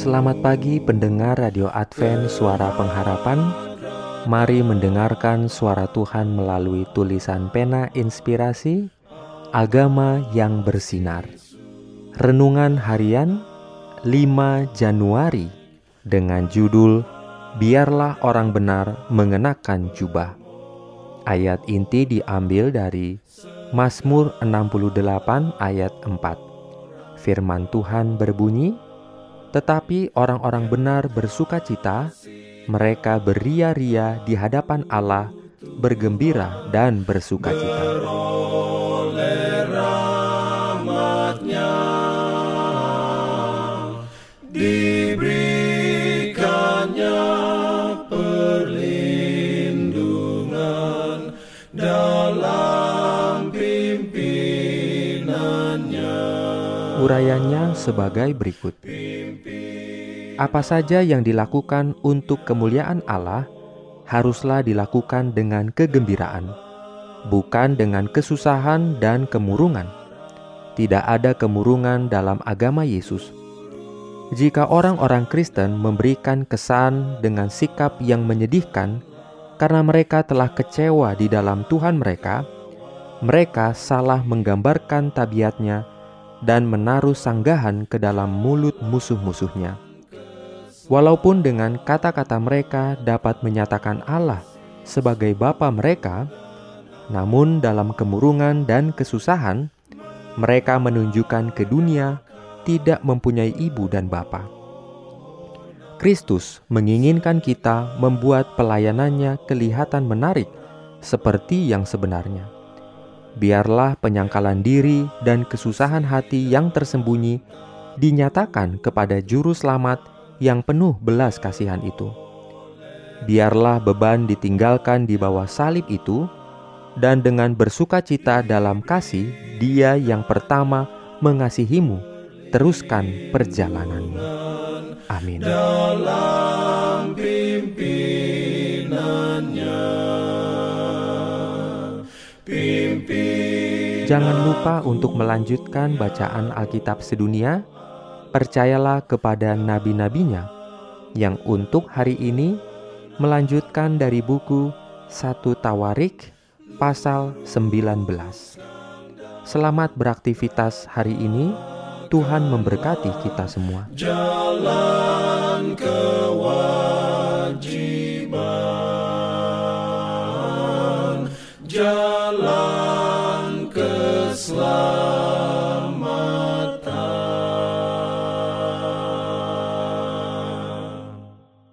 Selamat pagi pendengar Radio Advent Suara Pengharapan. Mari mendengarkan suara Tuhan melalui tulisan pena inspirasi Agama yang bersinar. Renungan harian 5 Januari Dengan judul Biarlah orang benar mengenakan jubah Ayat inti diambil dari Mazmur 68 ayat 4 Firman Tuhan berbunyi, tetapi orang-orang benar bersuka cita, mereka beria-ria di hadapan Allah, bergembira dan bersuka cita. Diberikannya perlindungan dalam pimpinannya. Urayanya sebagai berikut. Apa saja yang dilakukan untuk kemuliaan Allah haruslah dilakukan dengan kegembiraan, bukan dengan kesusahan dan kemurungan. Tidak ada kemurungan dalam agama Yesus. Jika orang-orang Kristen memberikan kesan dengan sikap yang menyedihkan karena mereka telah kecewa di dalam Tuhan mereka, mereka salah menggambarkan tabiatnya dan menaruh sanggahan ke dalam mulut musuh-musuhnya. Walaupun dengan kata-kata mereka dapat menyatakan Allah sebagai Bapa mereka, namun dalam kemurungan dan kesusahan, mereka menunjukkan ke dunia tidak mempunyai ibu dan bapa. Kristus menginginkan kita membuat pelayanannya kelihatan menarik seperti yang sebenarnya. Biarlah penyangkalan diri dan kesusahan hati yang tersembunyi dinyatakan kepada juru selamat yang penuh belas kasihan itu. Biarlah beban ditinggalkan di bawah salib itu, dan dengan bersuka cita dalam kasih, Dia yang pertama mengasihimu, teruskan perjalananmu. Amin. Dalam pimpinannya, pimpin Jangan lupa untuk melanjutkan bacaan Alkitab sedunia. Percayalah kepada nabi-nabinya yang untuk hari ini melanjutkan dari buku 1 Tawarik pasal 19. Selamat beraktivitas hari ini. Tuhan memberkati kita semua. jalan kewajiban, jalan.